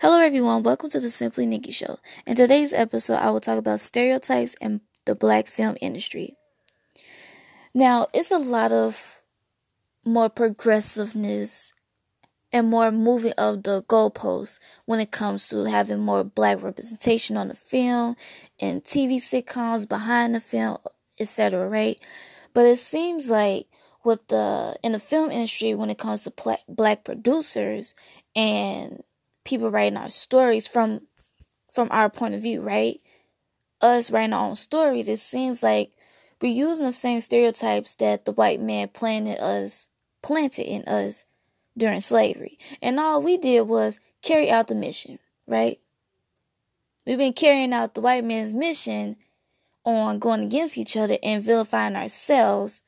Hello, everyone. Welcome to the Simply Nikki Show. In today's episode, I will talk about stereotypes in the black film industry. Now, it's a lot of more progressiveness and more moving of the goalposts when it comes to having more black representation on the film and TV sitcoms behind the film, etc. Right? But it seems like with the in the film industry when it comes to black producers and people writing our stories from from our point of view, right? Us writing our own stories, it seems like we're using the same stereotypes that the white man planted us planted in us during slavery. And all we did was carry out the mission, right? We've been carrying out the white man's mission on going against each other and vilifying ourselves.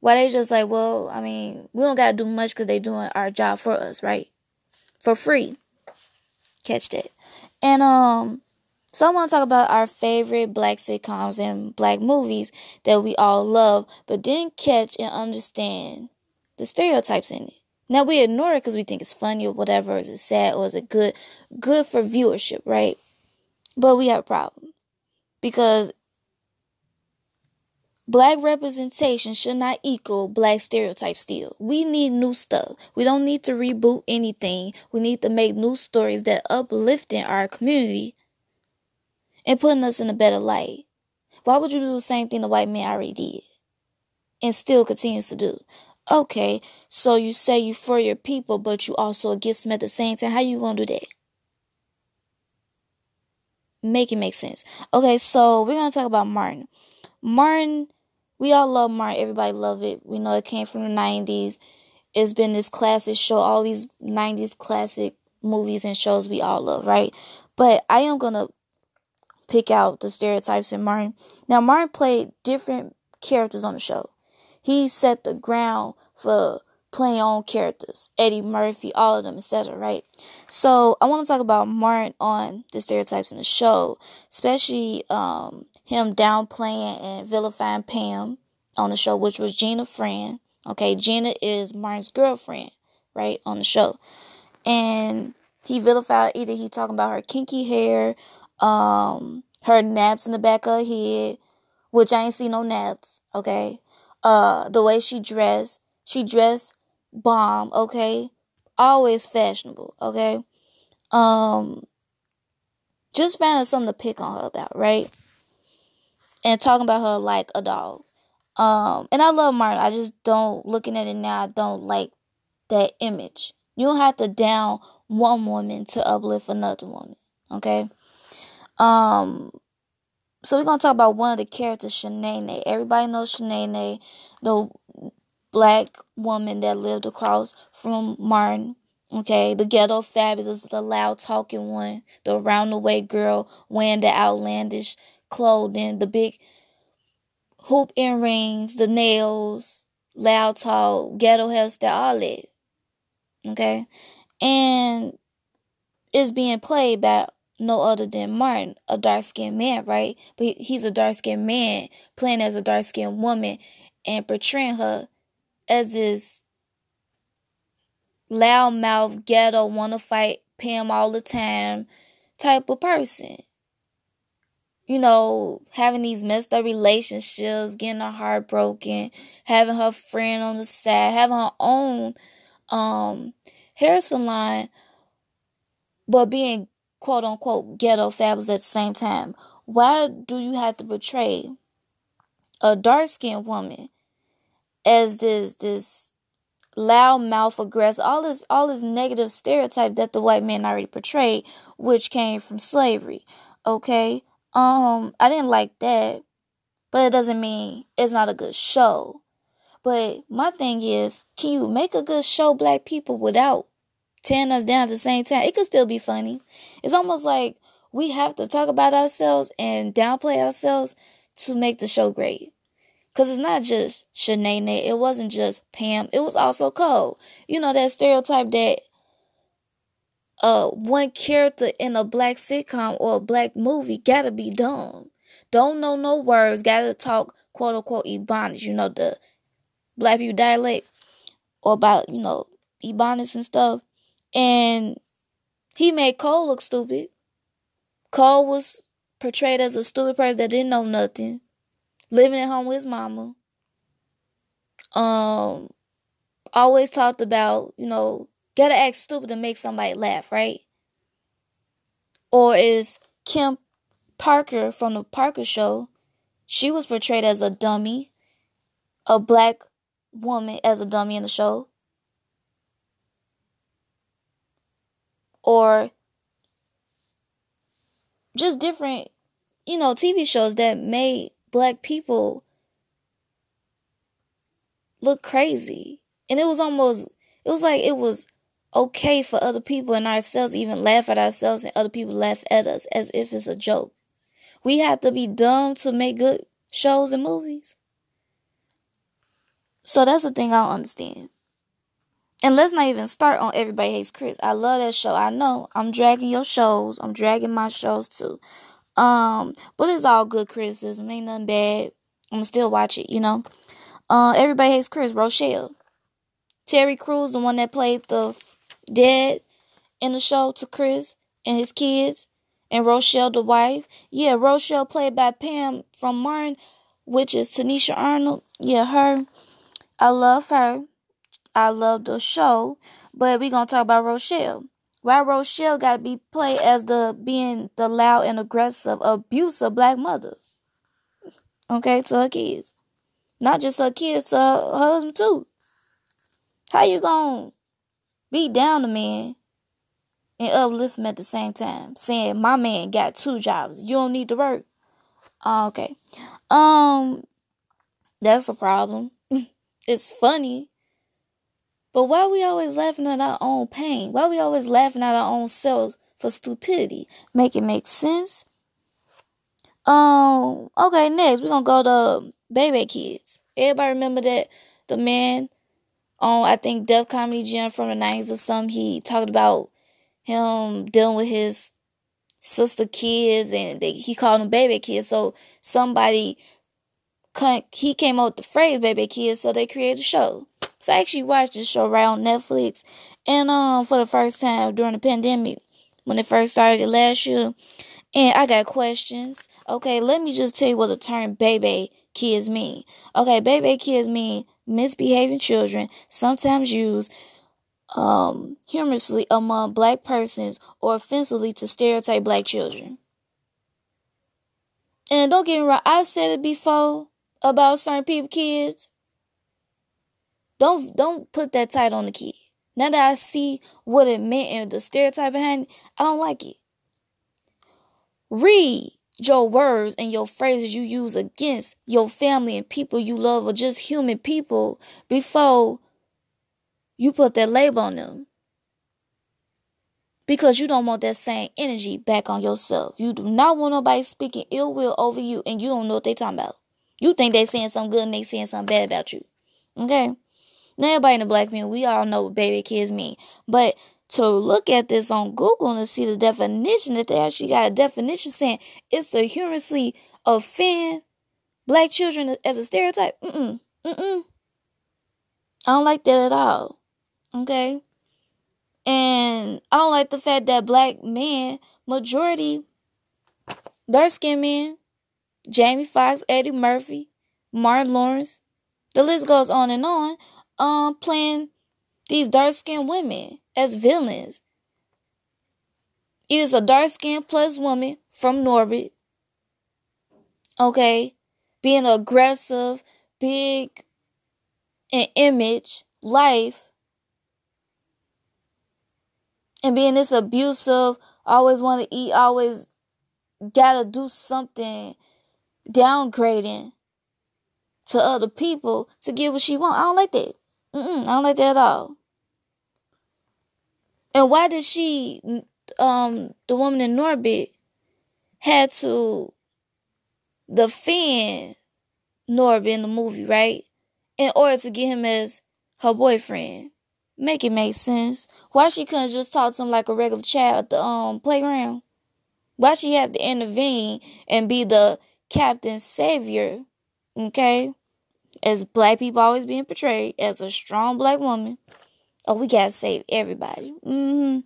Why they just like, well, I mean, we don't gotta do much because they doing our job for us, right? For free. Catch that. And um, so I want to talk about our favorite black sitcoms and black movies that we all love, but didn't catch and understand the stereotypes in it. Now we ignore it because we think it's funny or whatever. Is it sad or is it good? Good for viewership, right? But we have a problem because black representation should not equal black stereotypes still. We need new stuff. We don't need to reboot anything. We need to make new stories that uplifting our community and putting us in a better light. Why would you do the same thing the white man already did and still continues to do? Okay, so you say you for your people, but you also against them at the same time. How you gonna do that? Make it make sense. Okay, so we're gonna talk about Martin. Martin, we all love Martin. Everybody love it. We know it came from the '90s. It's been this classic show. All these '90s classic movies and shows we all love, right? But I am gonna pick out the stereotypes in Martin. Now, Martin played different characters on the show he set the ground for playing on characters, Eddie Murphy, all of them, etc. Right. So I want to talk about Martin on the stereotypes in the show, especially um, him downplaying and vilifying Pam on the show, which was Gina Friend. Okay, Gina is Martin's girlfriend, right, on the show, and he vilified either he talking about her kinky hair, um, her naps in the back of her head, which I ain't see no naps. Okay, uh the way she dressed. She dressed bomb, okay? Always fashionable, okay? Um just found something to pick on her about, right? And talking about her like a dog. Um and I love Martin. I just don't looking at it now, I don't like that image. You don't have to down one woman to uplift another woman, okay? Um so we're gonna talk about one of the characters, Shanae. Everybody knows Shanae, the black woman that lived across from Martin. Okay, the ghetto fabulous, the loud talking one, the around the way girl wearing the outlandish clothing, the big hoop earrings, the nails, loud talk, ghetto hairstyle, all that. Okay, and it's being played by no other than Martin, a dark skinned man, right? But he's a dark skinned man playing as a dark skinned woman and portraying her as this loudmouth, ghetto, wanna fight Pam all the time type of person. You know, having these messed up relationships, getting her heart broken, having her friend on the side, having her own um hair salon, but being quote unquote ghetto fabulous at the same time. Why do you have to portray a dark skinned woman as this this loud mouth aggressive all this all this negative stereotype that the white man already portrayed, which came from slavery. Okay? Um, I didn't like that. But it doesn't mean it's not a good show. But my thing is, can you make a good show, black people, without tearing us down at the same time. It could still be funny. It's almost like we have to talk about ourselves and downplay ourselves to make the show great. Cause it's not just Shanae, it wasn't just Pam, it was also Cole. You know that stereotype that uh one character in a black sitcom or a black movie gotta be dumb. Don't know no words, gotta talk quote unquote Ebonics, you know, the black people dialect or about, you know, Ebonics and stuff. And He made Cole look stupid. Cole was portrayed as a stupid person that didn't know nothing, living at home with his mama. Um, always talked about, you know, gotta act stupid to make somebody laugh, right? Or is Kim Parker from the Parker Show? She was portrayed as a dummy, a black woman as a dummy in the show. Or just different, you know, TV shows that made black people look crazy. And it was almost, it was like it was okay for other people and ourselves even laugh at ourselves and other people laugh at us as if it's a joke. We have to be dumb to make good shows and movies. So that's the thing I don't understand. And let's not even start on Everybody Hates Chris. I love that show. I know I'm dragging your shows. I'm dragging my shows too. Um, but it's all good criticism. Ain't nothing bad. I'm still watch it, you know. Uh, Everybody Hates Chris. Rochelle. Terry Crews, the one that played the dad in the show to Chris and his kids, and Rochelle, the wife. Yeah, Rochelle played by Pam from Martin, which is Tichina Arnold. Yeah, her. I love her. I love the show, but we gonna talk about Rochelle. Why Rochelle gotta be played as the being the loud and aggressive, abusive black mother? Okay, to her kids, not just her kids, to her, her husband too. How you gonna beat down the man and uplift him at the same time, saying my man got two jobs, you don't need to work? Oh, okay, um, that's a problem. it's funny but why we always laughing at our own pain? Why we always laughing at our own selves for stupidity? Make it make sense? Um, okay, next we're gonna go to Bebe's Kids. Everybody remember that the man on I think Def Comedy Jam from the nineties or something, he talked about him dealing with his sister kids and they, he called them Bebe's kids. So somebody he came up with the phrase Bebe's kids, so they created a show. So I actually watched this show right on Netflix, and um for the first time during the pandemic, when it first started last year, and I got questions. Okay, let me just tell you what the term Bebe's kids mean. Okay, Bebe's kids mean misbehaving children, sometimes used um humorously among black persons or offensively to stereotype black children. And don't get me wrong, I've said it before about certain people kids. Don't don't put that title on the kid. Now that I see what it meant and the stereotype behind it, I don't like it. Read your words and your phrases you use against your family and people you love or just human people before you put that label on them. Because you don't want that same energy back on yourself. You do not want nobody speaking ill will over you and you don't know what they talking about. You think they saying something good and they saying something bad about you. Okay? Now, everybody in the black community, we all know what Bebe's kids mean. But to look at this on Google and see the definition, that they actually got a definition saying it's to humorously offend black children as a stereotype. Mm-mm. Mm-mm. I don't like that at all. Okay? And I don't like the fact that black men, majority, dark skinned men, Jamie Foxx, Eddie Murphy, Martin Lawrence, the list goes on and on, um playing these dark skinned women as villains. It is a dark skinned plus woman from Norbit. Okay. Being aggressive, big in image, life. And being this abusive, always want to eat, always gotta do something downgrading to other people to get what she want. I don't like that. Mm-mm, I don't like that at all. And why did she, um, the woman in Norbit, had to defend Norbit in the movie, right? In order to get him as her boyfriend. Make it make sense. Why she couldn't just talk to him like a regular child at the um playground? Why she had to intervene and be the captain savior? Okay? as black people always being portrayed as a strong black woman. Oh, we gotta save everybody. Mm-hmm.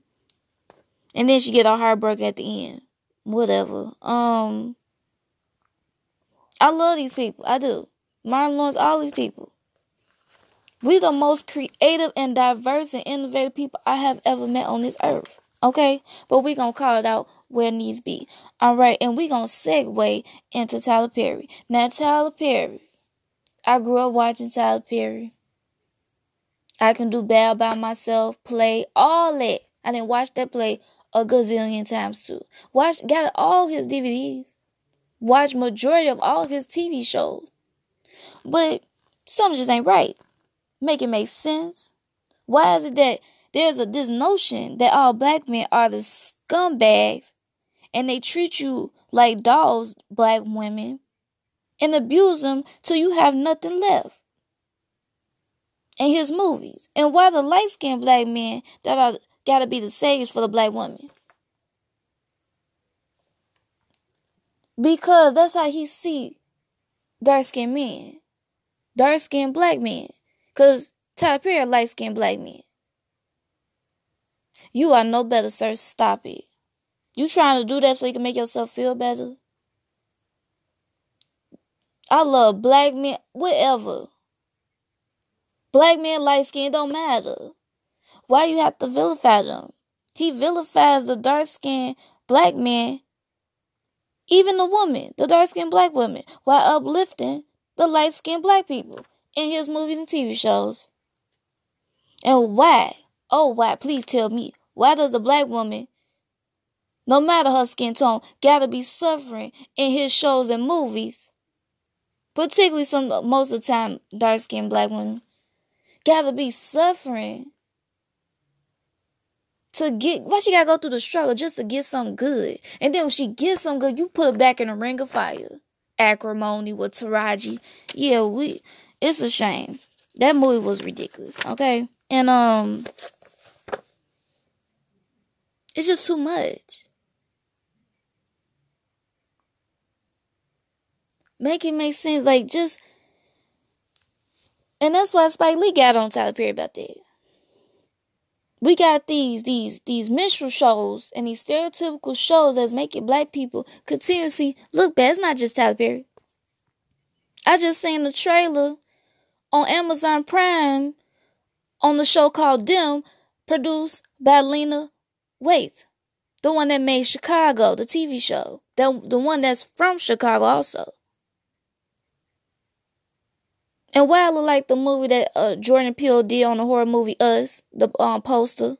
And then she get all heartbroken at the end. Whatever. Um I love these people. I do. Martin Lawrence, all these people. We the most creative and diverse and innovative people I have ever met on this earth. Okay? But we gonna call it out where needs be. Alright, and we gonna segue into Tyler Perry. Now Tyler Perry. I grew up watching Tyler Perry. I can do bad by myself, play, all that. I didn't watch that play a gazillion times too. Watch got all his DVDs. Watch majority of all his TV shows. But something just ain't right make it make sense? Why is it that there's a this notion that all black men are the scumbags and they treat you like dolls, black women, and abuse them till you have nothing left? In his movies. And why the light skinned black men that are gotta be the saviors for the black women? Because that's how he see dark skinned men. Dark skinned black men. Cause Tyler Perry light skinned black men. You are no better, sir. Stop it. You trying to do that so you can make yourself feel better? I love black men, whatever. Black man, light skin, don't matter. Why you have to vilify them? He vilifies the dark skinned black man, even the woman, the dark skinned black woman, while uplifting the light skinned black people in his movies and TV shows? And why? Oh, why? Please tell me. Why does a black woman, no matter her skin tone, gotta be suffering in his shows and movies? Particularly some most of the time dark skinned black women gotta be suffering to get why she gotta go through the struggle just to get something good. And then when she gets something good, you put her back in a ring of fire. Acrimony with Taraji. Yeah, we it's a shame. That movie was ridiculous, okay? And um it's just too much. Make it make sense, like just and that's why Spike Lee got on Tyler Perry about that. We got these these these minstrel shows and these stereotypical shows that's making black people continuously look bad. It's not just Tyler Perry. I just seen the trailer on Amazon Prime on the show called Them, produced by Lena Waithe, the one that made Chicago, the TV show, the, the one that's from Chicago also. And why I look like the movie that uh, Jordan Peele did on the horror movie Us, the um, poster.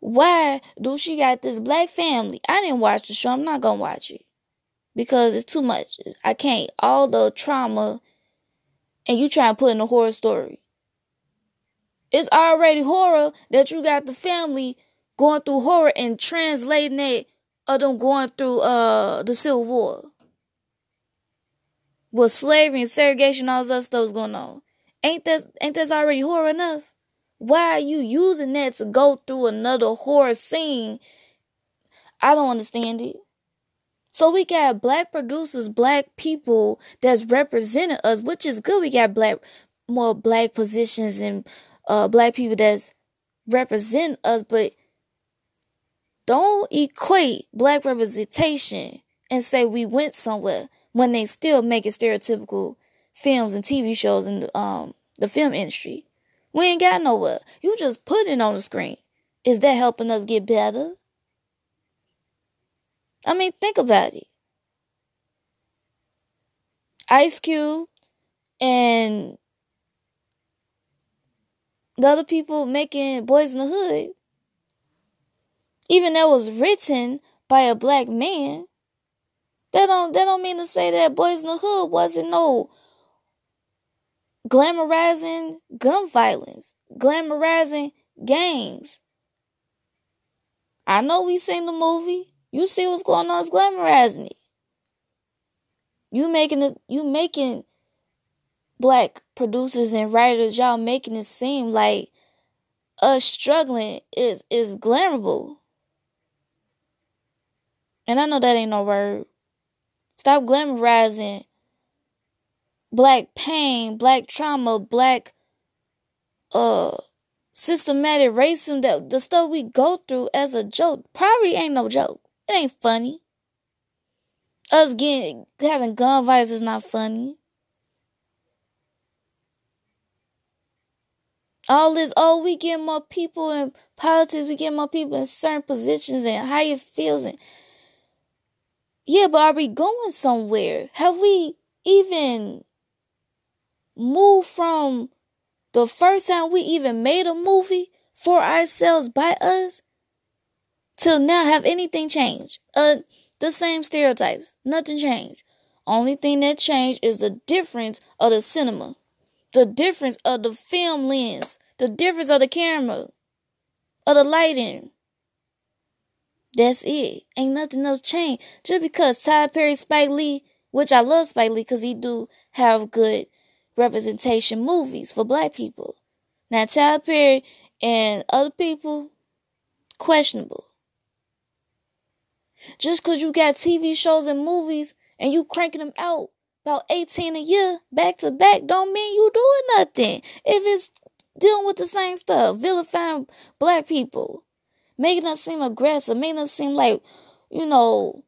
Why do she got this black family? I didn't watch the show. I'm not gonna watch it because it's too much. I can't. All the trauma and you try to put in a horror story. It's already horror that you got the family going through horror and translating it of them going through uh the Civil War. With slavery and segregation, all this other stuff going on. Ain't that ain't that already horror enough? Why are you using that to go through another horror scene? I don't understand it. So we got black producers, black people that's representing us, which is good. We got black more black positions and uh black people that's represent us, but don't equate black representation and say we went somewhere when they still making stereotypical films and TV shows in the, um the film industry. We ain't got nowhere. You just put it on the screen. Is that helping us get better? I mean, think about it. Ice Cube and the other people making Boys in the Hood, even that was written by a black man, that don't that don't mean to say that Boys in the Hood wasn't no glamorizing gun violence, glamorizing gangs. I know we seen the movie. You see what's going on, it's glamorizing it. You making it you making black producers and writers, y'all making it seem like us struggling is is glamourable. And I know that ain't no word. Stop glamorizing black pain, black trauma, black uh systematic racism that the stuff we go through as a joke probably ain't no joke. It ain't funny. Us getting having gun violence is not funny. All this, oh, we get more people in politics, we get more people in certain positions and how it feels. And yeah, but are we going somewhere? Have we even moved from the first time we even made a movie for ourselves by us till now? Have anything changed? Uh, the same stereotypes. Nothing changed. Only thing that changed is the difference of the cinema, the difference of the film lens, the difference of the camera, of the lighting. That's it. Ain't nothing else changed. Just because Ty Perry, Spike Lee, which I love Spike Lee because he do have good representation movies for black people. Now Ty Perry and other people, questionable. Just because you got TV shows and movies and you cranking them out about 18 a year back to back don't mean you doing nothing. If it's dealing with the same stuff, vilifying black people, making us seem aggressive, making us seem like, you know,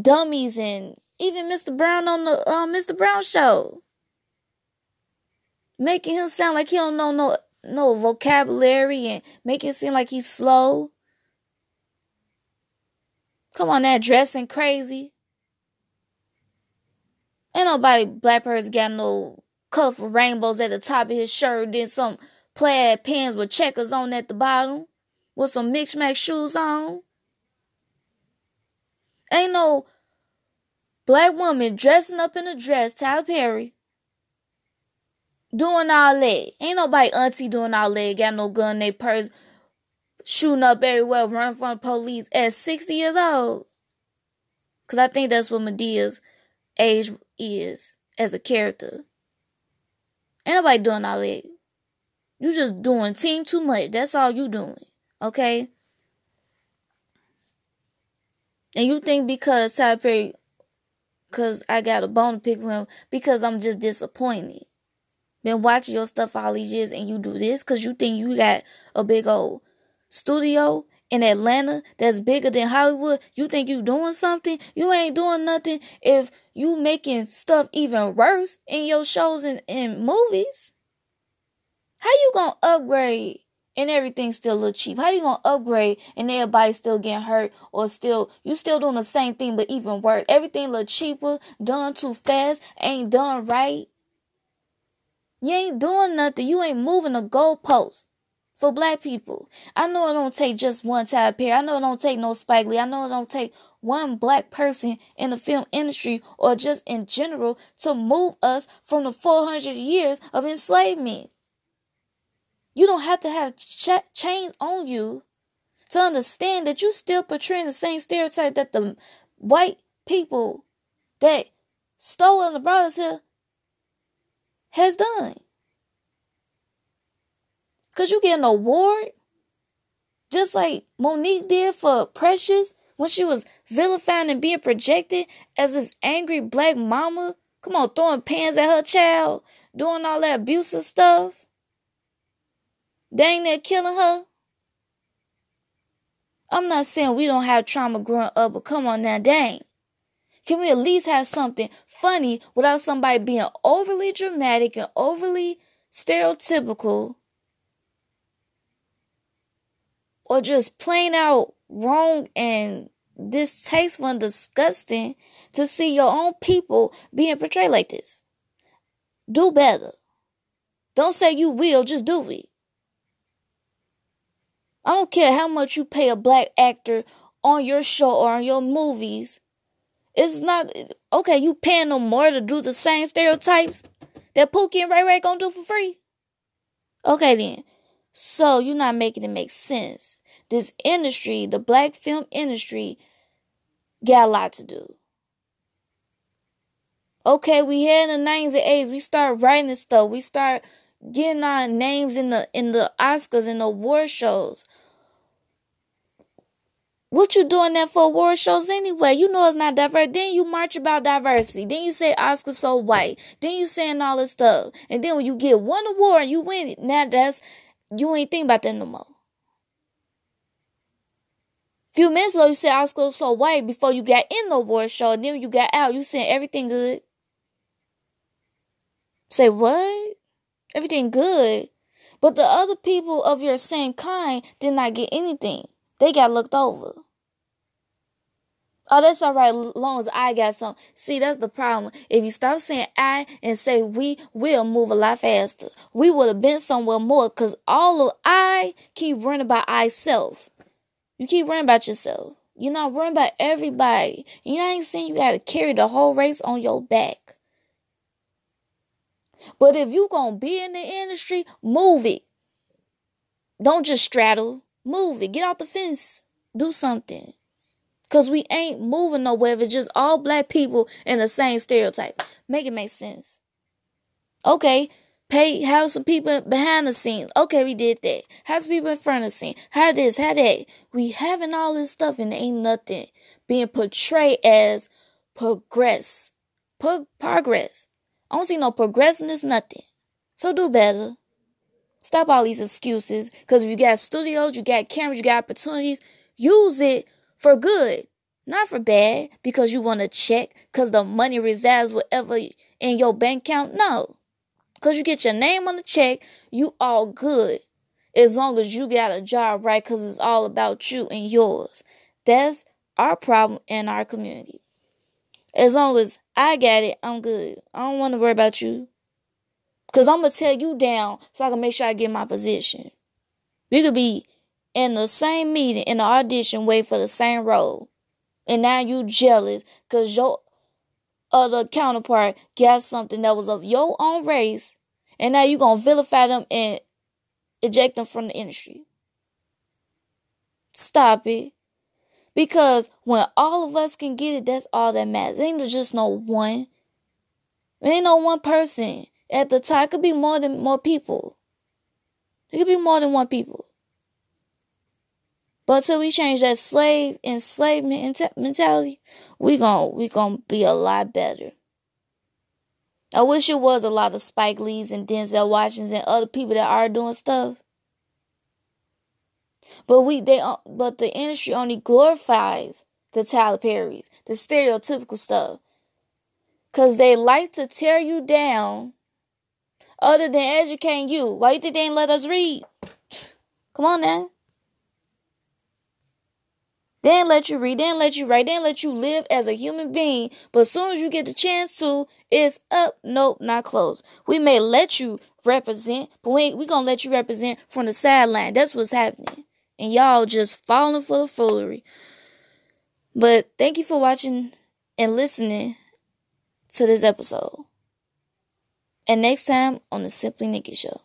dummies and even Mr. Brown on the uh, Mr. Brown show. Making him sound like he don't know no no vocabulary and making him seem like he's slow. Come on that dressing crazy. Ain't nobody black person got no colorful rainbows at the top of his shirt, then some plaid pants with checkers on at the bottom, with some mixed match shoes on. Ain't no black woman dressing up in a dress, Tyler Perry, doing all that. Ain't nobody auntie doing all that, got no gun in their purse, shooting up everywhere, running from the police at 60 years old. Because I think that's what Madea's age is as a character. Ain't nobody doing all that. You just doing team too much. That's all you doing. Okay? And you think because Tyler Perry, because I got a bone to pick with him, because I'm just disappointed. Been watching your stuff all these years and you do this because you think you got a big old studio in Atlanta that's bigger than Hollywood, you think you doing something? You ain't doing nothing if you making stuff even worse in your shows and, and movies. How you gonna upgrade and everything still look cheap? How you gonna upgrade and everybody still getting hurt or still you still doing the same thing but even worse? Everything look cheaper, done too fast, ain't done right. You ain't doing nothing. You ain't moving the goalposts for black people. I know it don't take just one Tyler Perry. I know it don't take no Spike Lee. I know it don't take one black person in the film industry or just in general to move us from the 400 years of enslavement. You don't have to have ch- chains on you to understand that you're still portraying the same stereotype that the white people that stole us us here has done. Cause you get an award, just like Mo'Nique did for Precious when she was vilifying and being projected as this angry black mama. Come on, throwing pans at her child, doing all that abusive stuff. Dang, they're killing her. I'm not saying we don't have trauma growing up, but come on now, dang. Can we at least have something funny without somebody being overly dramatic and overly stereotypical or just plain out wrong and distasteful and disgusting to see your own people being portrayed like this. Do better. Don't say you will, just do it. I don't care how much you pay a black actor on your show or on your movies. It's not okay. You paying them more to do the same stereotypes that Pookie and Ray Ray gonna do for free. Okay then. So you're not making it make sense. This industry, the black film industry, got a lot to do. Okay, we had the 90s and 80s. We start writing this stuff. We start getting our names in the in the Oscars and the award shows. What you doing that for award shows anyway? You know it's not diverse. Then you march about diversity. Then you say Oscar so white. Then you saying all this stuff. And then when you get one award and you win it, now that's you ain't think about that no more. Few minutes ago you said Oscar so white before you got in the award show. And then when you got out, you saying everything good. Say what? Everything good. But the other people of your same kind did not get anything. They got looked over. Oh, that's all right, long as I got some. See, that's the problem. If you stop saying I and say we, we'll move a lot faster. We would have been somewhere more because all of I keep worrying about I self. You keep worrying about yourself. You're not worrying about everybody. You know, I ain't saying you got to carry the whole race on your back. But if you gonna be in the industry, move it. Don't just straddle. Move it. Get off the fence. Do something. Cause we ain't moving nowhere if it's just all black people in the same stereotype. Make it make sense. Okay, pay have some people behind the scenes. Okay, we did that. Have some people in front of the scene. How this, how that. We having all this stuff and ain't nothing being portrayed as progress. Pro- progress. I don't see no progressing is nothing. So do better. Stop all these excuses. Because if you got studios, you got cameras, you got opportunities, use it for good, not for bad, because you want to check, because the money resides wherever in your bank account. No. Because you get your name on the check, you all good. As long as you got a job right, because it's all about you and yours. That's our problem in our community. As long as I got it, I'm good. I don't want to worry about you. Cause I'm gonna tell you down so I can make sure I get my position. We could be in the same meeting, in the audition, wait for the same role. And now you jealous because your other counterpart got something that was of your own race. And now you gonna vilify them and eject them from the industry. Stop it. Because when all of us can get it, that's all that matters. It ain't just no one. It ain't no one person at the time. It could be more than more people. It could be more than one people. But until we change that slave enslavement mentality, we gon' we gonna be a lot better. I wish it was a lot of Spike Lee's and Denzel Washington and other people that are doing stuff. But we they uh, but the industry only glorifies the Tyler Perrys, the stereotypical stuff. Cause they like to tear you down other than educating you. Why you think they ain't let us read? Come on now. They ain't let you read, they ain't let you write, they ain't let you live as a human being. But as soon as you get the chance to, it's up. Nope, not close. We may let you represent, but we we gonna let you represent from the sideline. That's what's happening. And y'all just falling for the foolery. But thank you for watching and listening to this episode. And next time on the Simply Nikki Show.